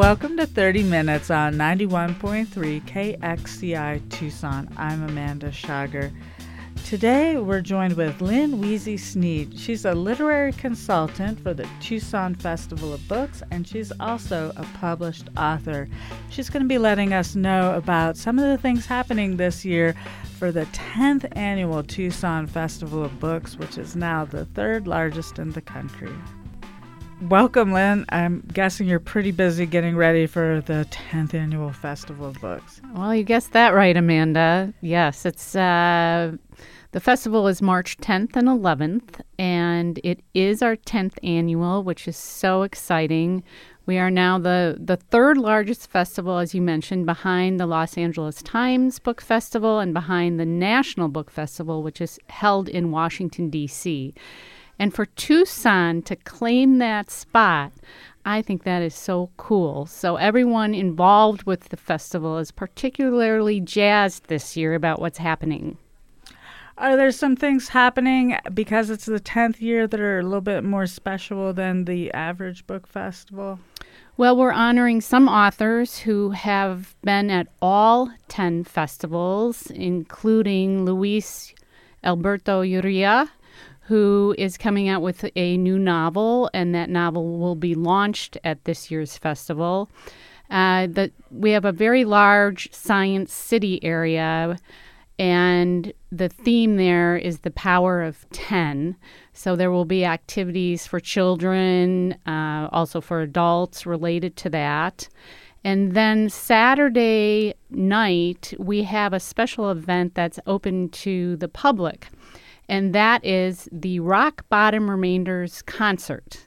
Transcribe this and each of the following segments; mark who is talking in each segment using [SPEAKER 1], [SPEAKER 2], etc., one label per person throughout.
[SPEAKER 1] Welcome to 30 Minutes on 91.3 KXCI Tucson. I'm Amanda Schager. Today we're joined with Lynn Wiese Sneyd. She's a literary consultant for the Tucson Festival of Books, and she's also a published author. She's going to be letting us know about some of the things happening this year for the 10th annual Tucson Festival of Books, which is now the third largest in the country. Welcome, Lynn. I'm guessing you're pretty busy getting ready for the 10th annual Festival of Books.
[SPEAKER 2] Well, you guessed that right, Amanda. Yes, it's uh, the festival is March 10th and 11th, and it is our 10th annual, which is so exciting. We are now the, the third largest festival, as you mentioned, behind the Los Angeles Times Book Festival and behind the National Book Festival, which is held in Washington, D.C. And for Tucson to claim that spot, I think that is so cool. So, everyone involved with the festival is particularly jazzed this year about what's happening.
[SPEAKER 1] Are there some things happening because it's the 10th year that are a little bit more special than the average book festival?
[SPEAKER 2] Well, we're honoring some authors who have been at all 10 festivals, including Luis Alberto Urrea, who is coming out with a new novel, and that novel will be launched at this year's festival. Uh, the, we have a very large science city area, and the theme there is the power of 10. So there will be activities for children, uh, also for adults related to that. And then Saturday night, we have a special event that's open to the public and that is the Rock Bottom Remainders concert.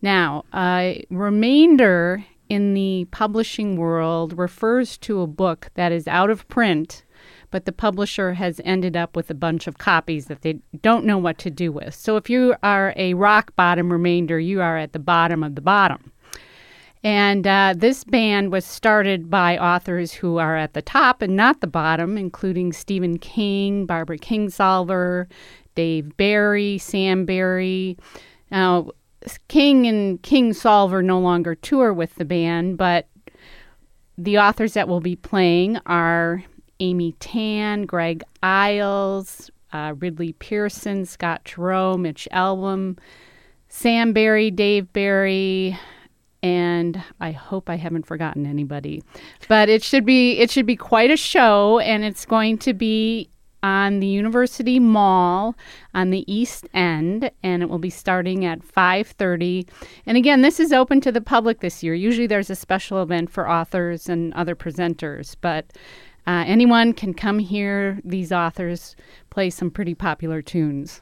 [SPEAKER 2] Now, uh, remainder in the publishing world refers to a book that is out of print, but the publisher has ended up with a bunch of copies that they don't know what to do with. So if you are a rock bottom remainder, you are at the bottom of the bottom. And uh, this band was started by authors who are at the top and not the bottom, including Stephen King, Barbara Kingsolver, Dave Barry, Sam Barry. Now, King and Kingsolver no longer tour with the band, but the authors that will be playing are Amy Tan, Greg Iles, uh, Ridley Pearson, Scott Turow, Mitch Albom, Sam Barry, Dave Barry, and I hope I haven't forgotten anybody. But it should be it should be quite a show, and it's going to be on the University Mall on the East End, and it will be starting at 5:30. And again, this is open to the public this year. Usually, there's a special event for authors and other presenters, but uh, anyone can come hear these authors play some pretty popular tunes.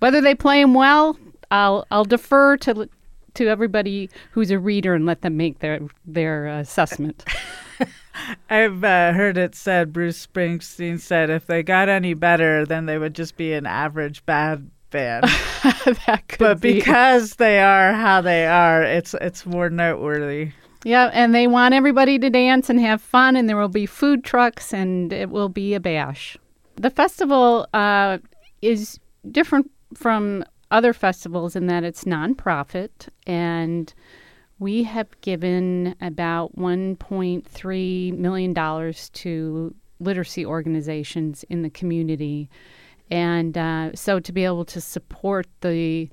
[SPEAKER 2] Whether they play them well, I'll I'll defer to to everybody who's a reader and let them make their their assessment.
[SPEAKER 1] I've uh, heard it said Bruce Springsteen said if they got any better, then they would just be an average bad band. but
[SPEAKER 2] be.
[SPEAKER 1] because they are how they are, it's it's more noteworthy.
[SPEAKER 2] Yeah, and they want everybody to dance and have fun, and there will be food trucks, and it will be a bash. The festival uh, is different from other festivals in that it's nonprofit and we have given about $1.3 million to literacy organizations in the community. And uh, so to be able to support the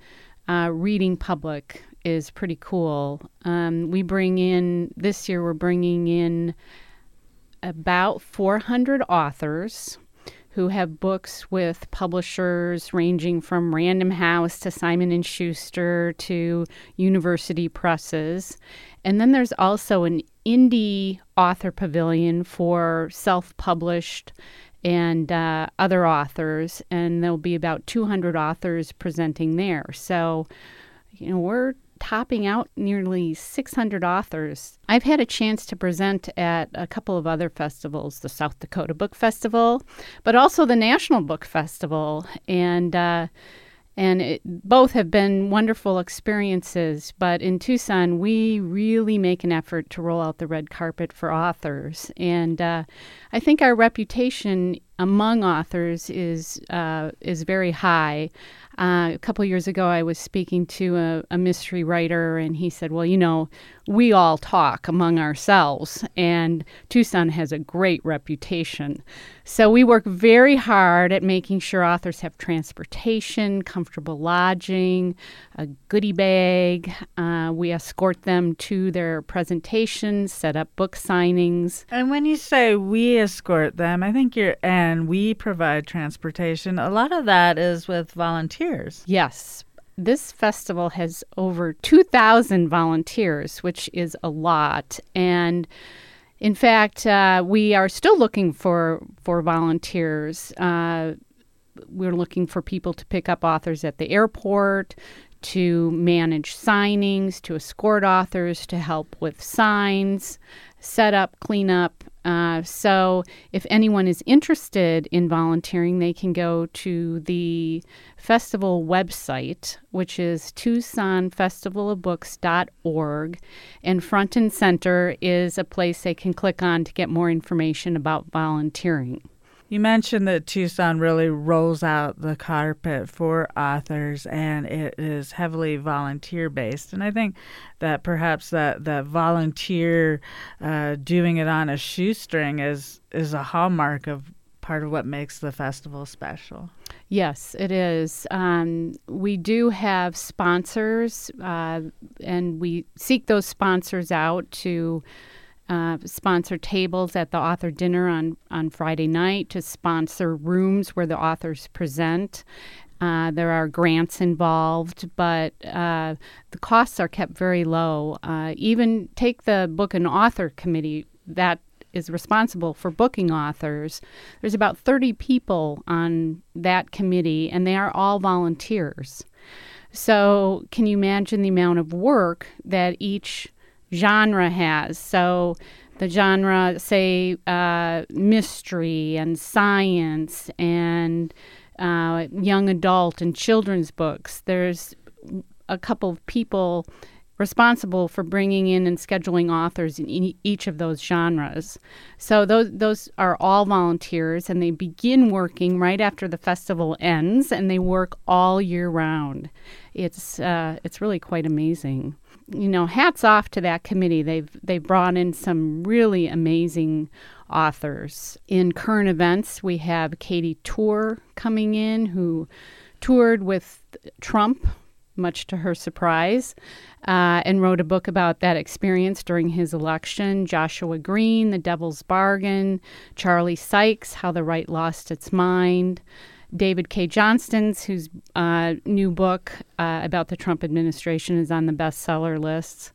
[SPEAKER 2] uh, reading public is pretty cool. Um, we bring in, this year, we're bringing in about 400 authors who have books with publishers ranging from Random House to Simon and Schuster to university presses. And then there's also an indie author pavilion for self-published and uh, other authors, and there'll be about 200 authors presenting there. So, you know, we're topping out nearly 600 authors. I've had a chance to present at a couple of other festivals, the South Dakota Book Festival, but also the National Book Festival, and uh, and it, both have been wonderful experiences. But in Tucson, we really make an effort to roll out the red carpet for authors, and uh, I think our reputation among authors is uh, is very high. Uh, a couple years ago, I was speaking to a, a, mystery writer, and he said, Well, you know, we all talk among ourselves, and Tucson has a great reputation. So we work very hard at making sure authors have transportation, comfortable lodging, a goodie bag. Uh, we escort them to their presentations, set up book signings.
[SPEAKER 1] And when you say we escort them, I think you're, and we provide transportation, a lot of that is with volunteers.
[SPEAKER 2] Yes, this festival has over 2,000 volunteers, which is a lot. And in fact, uh, we are still looking for for volunteers. Uh, we're looking for people to pick up authors at the airport, to manage signings, to escort authors, to help with signs, set up, clean up. Uh, so, if anyone is interested in volunteering, they can go to the festival website, which is TucsonFestivalofBooks.org. And front and center is a place they can click on to get more information about volunteering.
[SPEAKER 1] You mentioned that Tucson really rolls out the carpet for authors and it is heavily volunteer based. And I think that perhaps that, that volunteer uh, doing it on a shoestring is, is a hallmark of part of what makes the festival special.
[SPEAKER 2] Yes, it is. Um, we do have sponsors, uh, and we seek those sponsors out to uh, sponsor tables at the author dinner on, on Friday night, to sponsor rooms where the authors present. Uh, there are grants involved, but uh, the costs are kept very low. Uh, even take the book and author committee that is responsible for booking authors. There's about 30 people on that committee, and they are all volunteers. So, can you imagine the amount of work that each genre has. So the genre, say, uh, mystery and science and uh, young adult and children's books. There's a couple of people responsible for bringing in and scheduling authors in each of those genres. So those those are all volunteers and they begin working right after the festival ends and they work all year round. It's uh, it's really quite amazing you know, hats off to that committee. They've they brought in some really amazing authors. In current events, we have Katy Tur coming in, who toured with Trump, much to her surprise, uh, and wrote a book about that experience during his election. Joshua Green, The Devil's Bargain, Charlie Sykes, How the Right Lost Its Mind. David Cay Johnston's, whose uh, new book uh, about the Trump administration is on the bestseller lists.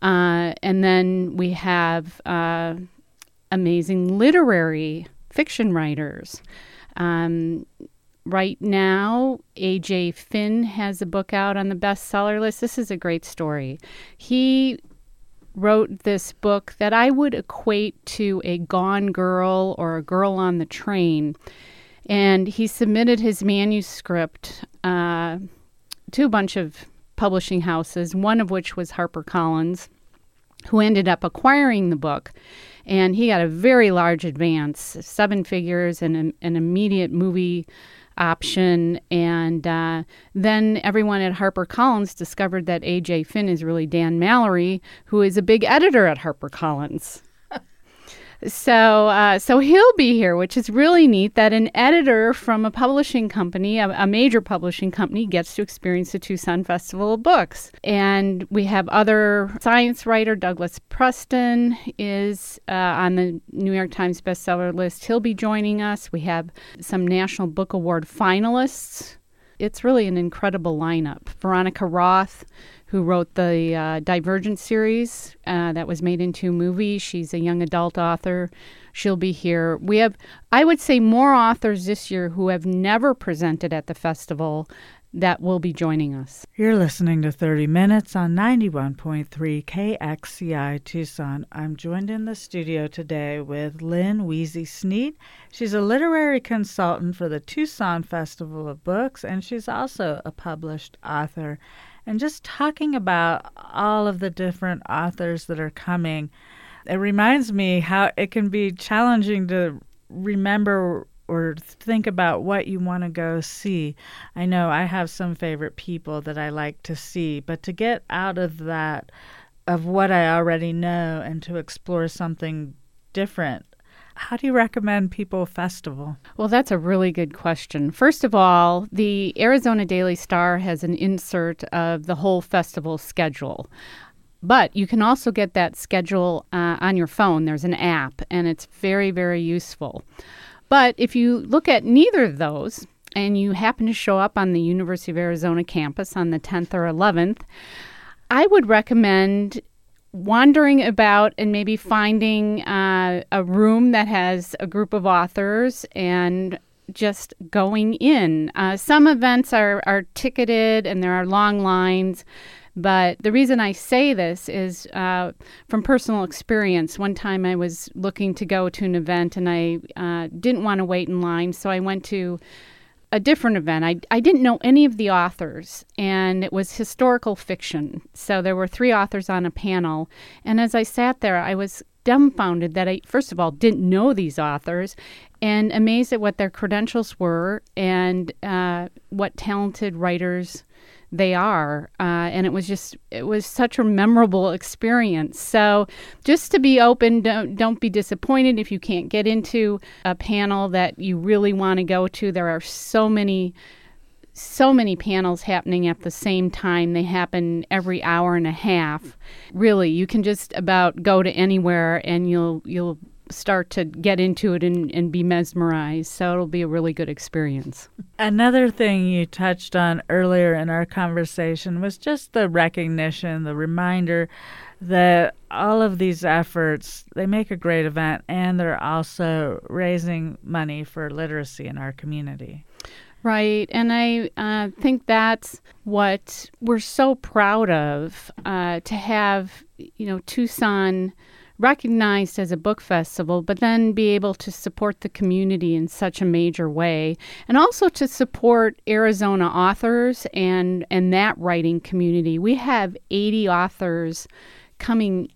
[SPEAKER 2] Uh, and then we have uh, amazing literary fiction writers. Um, right now, AJ Finn has a book out on the bestseller list. This is a great story. He wrote this book that I would equate to a Gone Girl or a Girl on the Train and he submitted his manuscript uh, to a bunch of publishing houses, one of which was HarperCollins, who ended up acquiring the book. And he got a very large advance, seven figures, and an, an immediate movie option. And uh, then everyone at HarperCollins discovered that A.J. Finn is really Dan Mallory, who is a big editor at HarperCollins. So, uh, so he'll be here, which is really neat. That an editor from a publishing company, a, a, major publishing company, gets to experience the Tucson Festival of Books. And we have other science writer Douglas Preston is uh, on the New York Times bestseller list. He'll be joining us. We have some National Book Award finalists. It's really an incredible lineup. Veronica Roth who wrote the uh, Divergent series uh, that was made into a movie. She's a young adult author. She'll be here. We have, I would say, more authors this year who have never presented at the festival that will be joining us.
[SPEAKER 1] You're listening to 30 Minutes on 91.3 KXCI Tucson. I'm joined in the studio today with Lynn Wiese Sneyd. She's a literary consultant for the Tucson Festival of Books, and she's also a published author and just talking about all of the different authors that are coming. It reminds me how it can be challenging to remember or think about what you want to go see. I know I have some favorite people that I like to see, but to get out of that of what I already know and to explore something different how do you recommend people festival?
[SPEAKER 2] Well, that's a really good question. First of all, the Arizona Daily Star has an insert of the whole festival schedule. But you can also get that schedule uh, on your phone. There's an app, and it's very, very useful. But if you look at neither of those, and you happen to show up on the University of Arizona campus on the 10th or 11th, I would recommend wandering about and maybe finding uh, a room that has a group of authors and just going in. Uh, some events are, are ticketed and there are long lines. But the reason I say this is uh, from personal experience. One time I was looking to go to an event and I uh, didn't want to wait in line, so I went to a different event. I, I didn't know any of the authors, and it was historical fiction. So there were three authors on a panel. And as I sat there, I was dumbfounded that I, first of all, didn't know these authors and amazed at what their credentials were and uh, what talented writers they are. Uh, and it was just, it was such a memorable experience. So just to be open, don't, don't be disappointed if you can't get into a panel that you really want to go to. There are so many so many panels happening at the same time. They happen every hour and a half. Really, you can just about go to anywhere and you'll you'll start to get into it and, and be mesmerized. So it'll be a really good experience.
[SPEAKER 1] Another thing you touched on earlier in our conversation was just the recognition, the reminder that all of these efforts they make a great event and they're also raising money for literacy in our community.
[SPEAKER 2] Right. And I uh, think that's what we're so proud of uh, to have, you know, Tucson recognized as a book festival, but then be able to support the community in such a major way, and also to support Arizona authors and and that writing community. We have 80 authors coming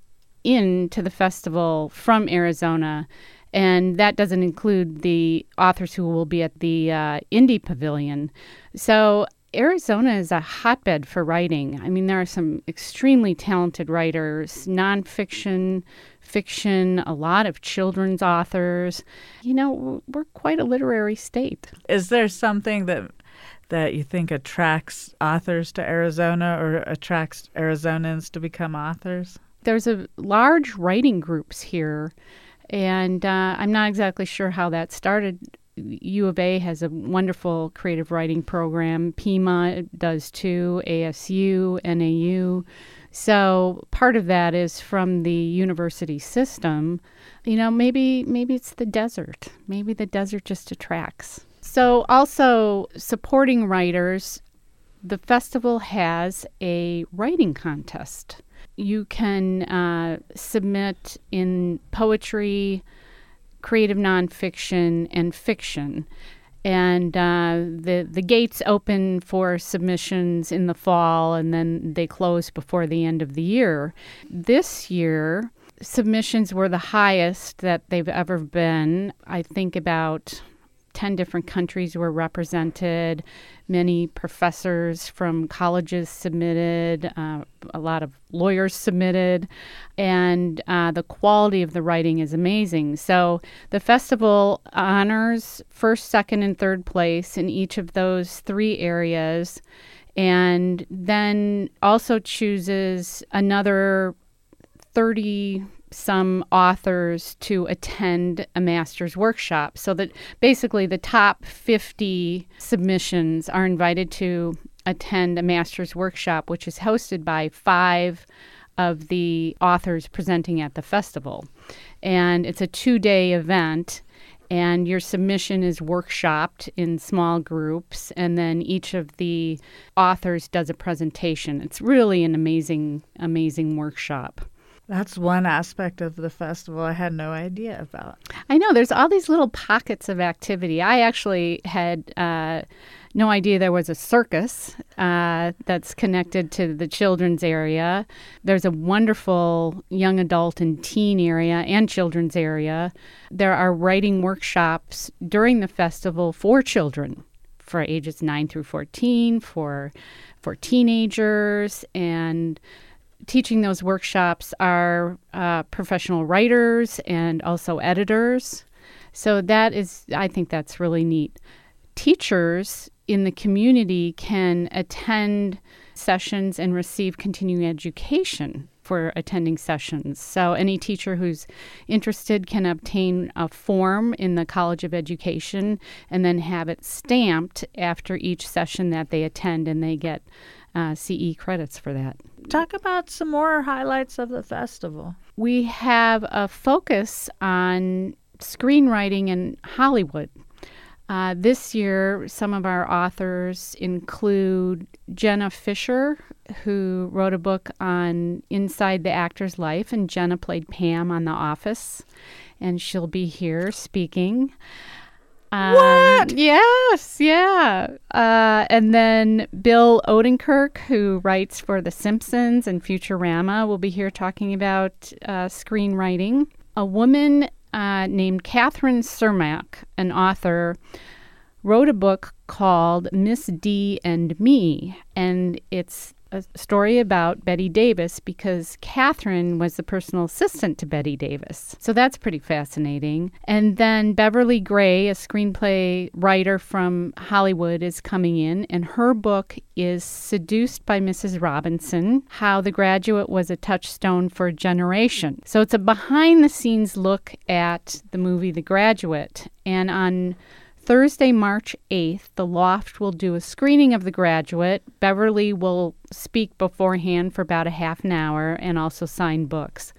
[SPEAKER 2] into the festival from Arizona. And that doesn't include the authors who will be at the uh, Indie Pavilion. So Arizona is a hotbed for writing. I mean, there are some extremely talented writers, nonfiction, fiction, a lot of children's authors. You know, we're quite a literary state.
[SPEAKER 1] Is there something that that you think attracts authors to Arizona or attracts Arizonans to become authors?
[SPEAKER 2] There's a large writing groups here, and uh, I'm not exactly sure how that started. U of A has a wonderful creative writing program. Pima does too. ASU, NAU. So part of that is from the university system. You know, maybe maybe it's the desert. Maybe the desert just attracts. So also supporting writers, the festival has a writing contest. You can uh, submit in poetry, creative nonfiction, and fiction and uh, the the gates open for submissions in the fall, and then they close before the end of the year. This year, submissions were the highest that they've ever been. I think about 10 different countries were represented. Many professors from colleges submitted, uh, a lot of lawyers submitted, and uh, the quality of the writing is amazing. So the festival honors first, second, and third place in each of those three areas, and then also chooses another 30 some authors to attend a master's workshop so that basically the top 50 submissions are invited to attend a master's workshop which is hosted by five of the authors presenting at the festival. And it's a two-day event and your submission is workshopped in small groups and then each of the authors does a presentation. It's really an amazing amazing workshop
[SPEAKER 1] that's one aspect of the festival I had no idea about.
[SPEAKER 2] I know there's all these little pockets of activity. I actually had uh, no idea there was a circus uh, that's connected to the children's area. There's a wonderful young adult and teen area and children's area. There are writing workshops during the festival for children for ages 9 through 14, for for teenagers and teaching those workshops are uh, professional writers and also editors. So that is, I think that's really neat. Teachers in the community can attend sessions and receive continuing education for attending sessions. So, any teacher who's interested can obtain a form in the College of Education and then have it stamped after each session that they attend, and they get uh, CE credits for that.
[SPEAKER 1] Talk about some more highlights of the festival.
[SPEAKER 2] We have a focus on screenwriting in Hollywood. Uh, this year, some of our authors include Jenna Fischer, who wrote a book on inside the actor's life, and Jenna played Pam on The Office, and she'll be here speaking.
[SPEAKER 1] Um, what?
[SPEAKER 2] Yes, yeah. Uh, and then Bill Odenkirk, who writes for The Simpsons and Futurama, will be here talking about uh, screenwriting. A woman uh, named Kathryn Sermak, an author, wrote a book called Miss D and Me, and it's a story about Bette Davis because Kathryn was the personal assistant to Bette Davis. So that's pretty fascinating. And then Beverly Gray, a screenplay writer from Hollywood, is coming in, and her book is Seduced by Mrs. Robinson How the Graduate Was a Touchstone for a Generation. So it's a behind the scenes look at the movie The Graduate. And on Thursday, March 8th, the Loft will do a screening of The Graduate. Beverly will speak beforehand for about a half an hour and also sign books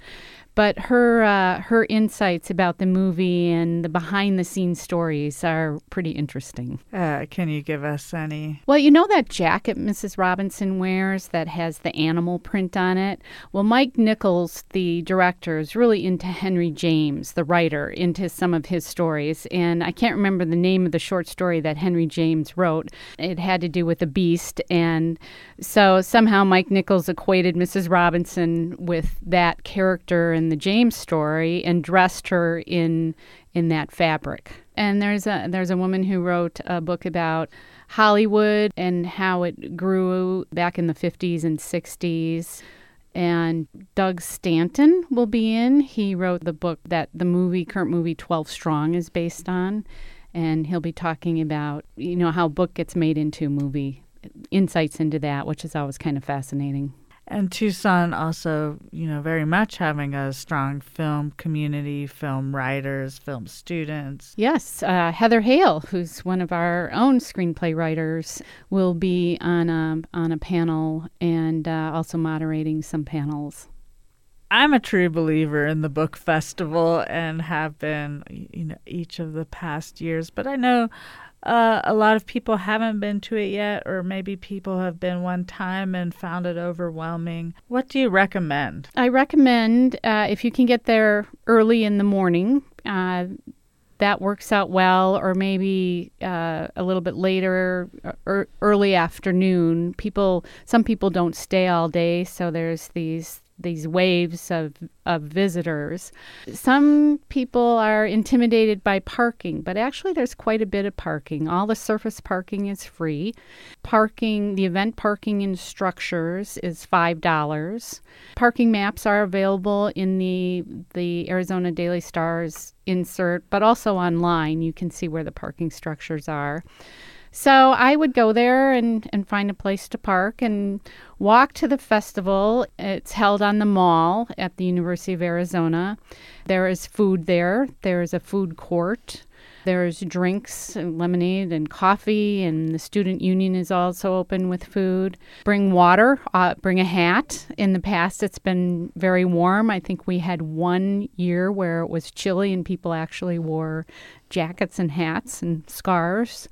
[SPEAKER 2] but her uh, her insights about the movie and the behind the scenes stories are pretty interesting.
[SPEAKER 1] Uh, can you give us any?
[SPEAKER 2] Well, you know that jacket Mrs. Robinson wears that has the animal print on it. Well, Mike Nichols, the director, is really into Henry James, the writer, into some of his stories, and I can't remember the name of the short story that Henry James wrote. It had to do with a beast, and so somehow Mike Nichols equated Mrs. Robinson with that character and the James story and dressed her in in that fabric. And there's a there's a woman who wrote a book about Hollywood and how it grew back in the 50s and 60s. And Doug Stanton will be in. He wrote the book that the movie, current movie 12 Strong, is based on. And he'll be talking about, you know, how book gets made into a movie, insights into that, which is always kind of fascinating
[SPEAKER 1] and Tucson also, you know, very much having a strong film community, film writers, film students.
[SPEAKER 2] Yes, uh, Heather Hale, who's one of our own screenplay writers, will be on a on a panel and uh, also moderating some panels.
[SPEAKER 1] I'm a true believer in the book festival and have been, you know, each of the past years. But I know uh, a lot of people haven't been to it yet, or maybe people have been one time and found it overwhelming. What do you recommend?
[SPEAKER 2] I recommend uh, if you can get there early in the morning. Uh, that works out well, or maybe uh, a little bit later, or early afternoon. People, some people don't stay all day, so there's these these waves of, of visitors. Some people are intimidated by parking, but actually, there's quite a bit of parking. All the surface parking is free. Parking, the event parking in structures is $5. Parking maps are available in the, the Arizona Daily Stars insert, but also online. You can see where the parking structures are. So I would go there and, and find a place to park and walk to the festival. It's held on the mall at the University of Arizona. There is food there, there is a food court. There's drinks, and lemonade, and coffee, and the student union is also open with food. Bring water, uh, bring a hat. In the past, it's been very warm. I think we had one year where it was chilly and people actually wore jackets and hats and scarves.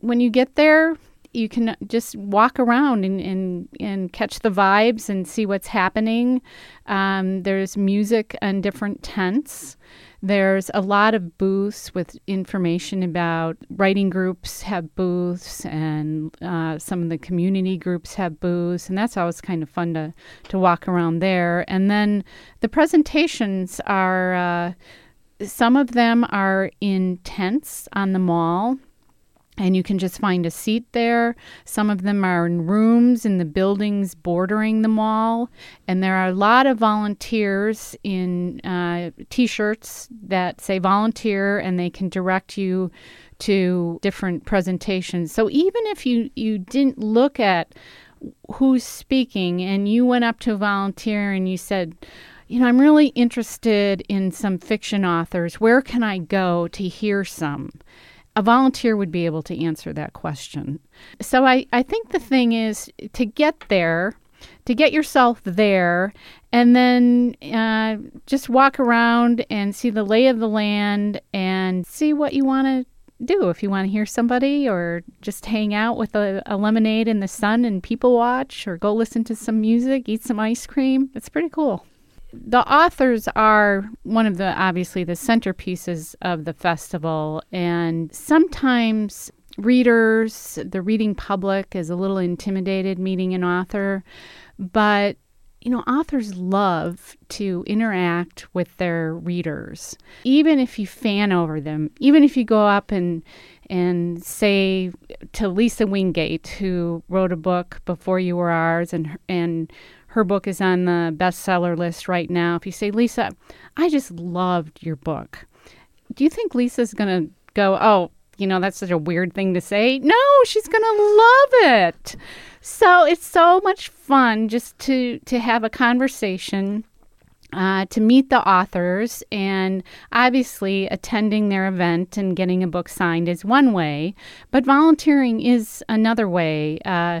[SPEAKER 2] When you get there, you can just walk around and, and, and catch the vibes and see what's happening. Um, there's music on different tents. There's a lot of booths with information about writing groups have booths, and uh, some of the community groups have booths, and that's always kind of fun to to walk around there. And then the presentations are uh, some of them are in tents on the mall and you can just find a seat there. Some of them are in rooms in the buildings bordering the mall, and there are a lot of volunteers in uh, t shirts that say volunteer, and they can direct you to different presentations. So even if you, you didn't look at who's speaking and you went up to a volunteer and you said, you know, I'm really interested in some fiction authors. Where can I go to hear some? A volunteer would be able to answer that question. So I, I think the thing is to get there, to get yourself there, and then uh, just walk around and see the lay of the land and see what you want to do. If you want to hear somebody or just hang out with a, a lemonade in the sun and people watch or go listen to some music, eat some ice cream, it's pretty cool the authors are one of the obviously the centerpieces of the festival. And sometimes readers the reading public is a little intimidated meeting an author. But you know authors love to interact with their readers. Even if you fan over them even if you go up and and say to Lisa Wingate who wrote a book before you were ours and and her book is on the bestseller list right now. If you say, Lisa, I just loved your book, do you think Lisa's going to go, oh, you know, that's such a weird thing to say? No, she's going to love it. So it's so much fun just to, to have a conversation. Uh, to meet the authors, and obviously attending their event and getting a book signed is one way, but volunteering is another way. Uh,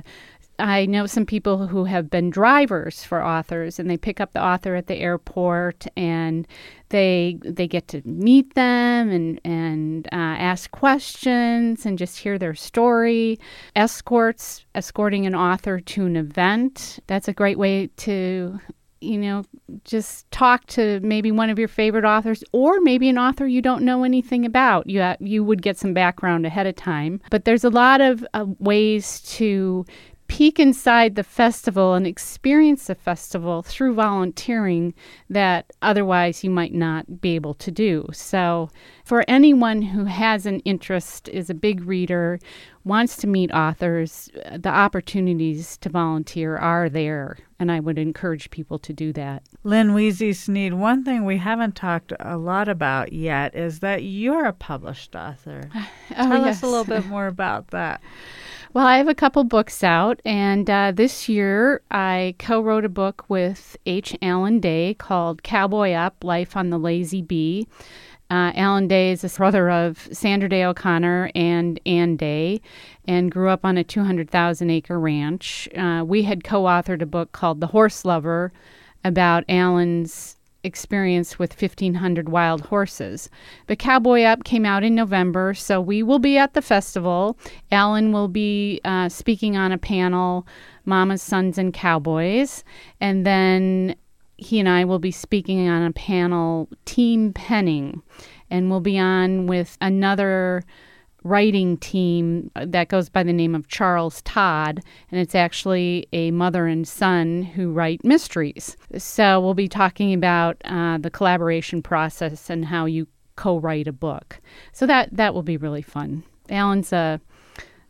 [SPEAKER 2] I know some people who have been drivers for authors, and they pick up the author at the airport, and they they get to meet them and and uh, ask questions and just hear their story. Escorts, escorting an author to an event, that's a great way to you know, just talk to maybe one of your favorite authors or maybe an author you don't know anything about. You, uh, you would get some background ahead of time. But there's a lot of uh, ways to peek inside the festival and experience the festival through volunteering that otherwise you might not be able to do. So, for anyone who has an interest, is a big reader, wants to meet authors, the opportunities to volunteer are there, and I would encourage people to do that.
[SPEAKER 1] Lynn Wiese Sneyd, one thing we haven't talked a lot about yet is that you're a published author. oh, Tell yes. us a little bit more about that.
[SPEAKER 2] Well, I have a couple books out, and uh, this year I co wrote a book with H. Alan Day called Cowboy Up Life on the Lazy B. Uh, Alan Day is a brother of Sandra Day O'Connor and Ann Day, and grew up on a 200,000 acre ranch. Uh, we had co authored a book called The Horse Lover about Alan's experience with 1,500 wild horses. The Cowboy Up came out in November, so we will be at the festival. Alan will be uh, speaking on a panel, Mama's Sons and Cowboys. And then he and I will be speaking on a panel, Team Penning. And we'll be on with another writing team that goes by the name of Charles Todd, and it's actually a mother and son who write mysteries. So we'll be talking about uh, the collaboration process and how you co-write a book. So that that will be really fun. Alan's a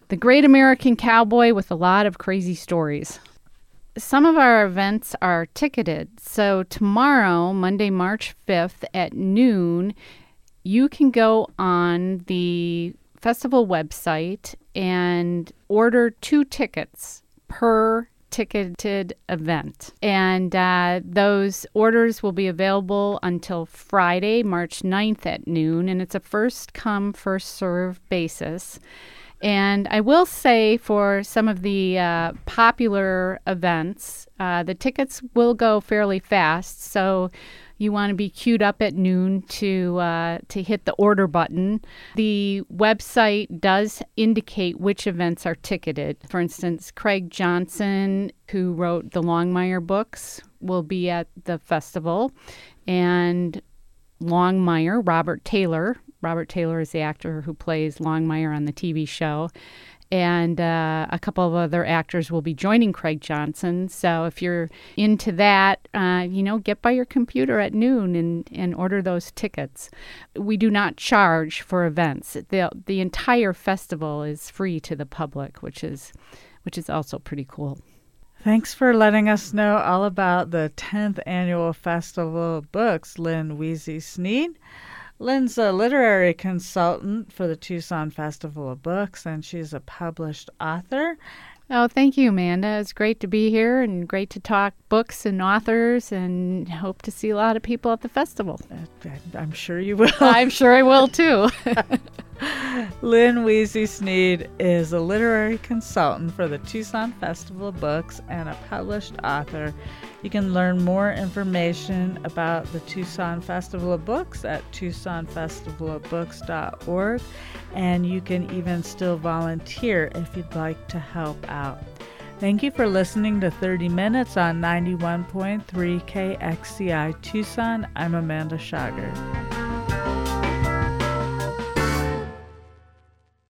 [SPEAKER 2] the great American cowboy with a lot of crazy stories. Some of our events are ticketed. So tomorrow, Monday, March 5th at noon, you can go on the festival website and order two tickets per ticketed event. And uh, those orders will be available until Friday, March 9th at noon. And it's a first come, first serve basis. And I will say for some of the uh, popular events, uh, the tickets will go fairly fast. So you want to be queued up at noon to uh, to hit the order button. The website does indicate which events are ticketed. For instance, Craig Johnson, who wrote the Longmire books, will be at the festival, and Longmire, Robert Taylor. Robert Taylor is the actor who plays Longmire on the TV show and uh, a couple of other actors will be joining Craig Johnson. So if you're into that, uh, you know, get by your computer at noon and, and order those tickets. We do not charge for events. the The entire festival is free to the public, which is which is also pretty cool.
[SPEAKER 1] Thanks for letting us know all about the 10th annual Festival of Books, Lynn Wiese Sneyd. Lynn's a literary consultant for the Tucson Festival of Books, and she's a published author.
[SPEAKER 2] Oh, thank you, Amanda. It's great to be here and great to talk books and authors, and hope to see a lot of people at the festival.
[SPEAKER 1] Uh, I'm sure you will.
[SPEAKER 2] I'm sure I will too.
[SPEAKER 1] Lynn Wiese Sneyd is a literary consultant for the Tucson Festival of Books and a published author. You can learn more information about the Tucson Festival of Books at tucsonfestivalofbooks.org, and you can even still volunteer if you'd like to help out. Thank you for listening to 30 Minutes on 91.3 KXCI Tucson. I'm Amanda Schager.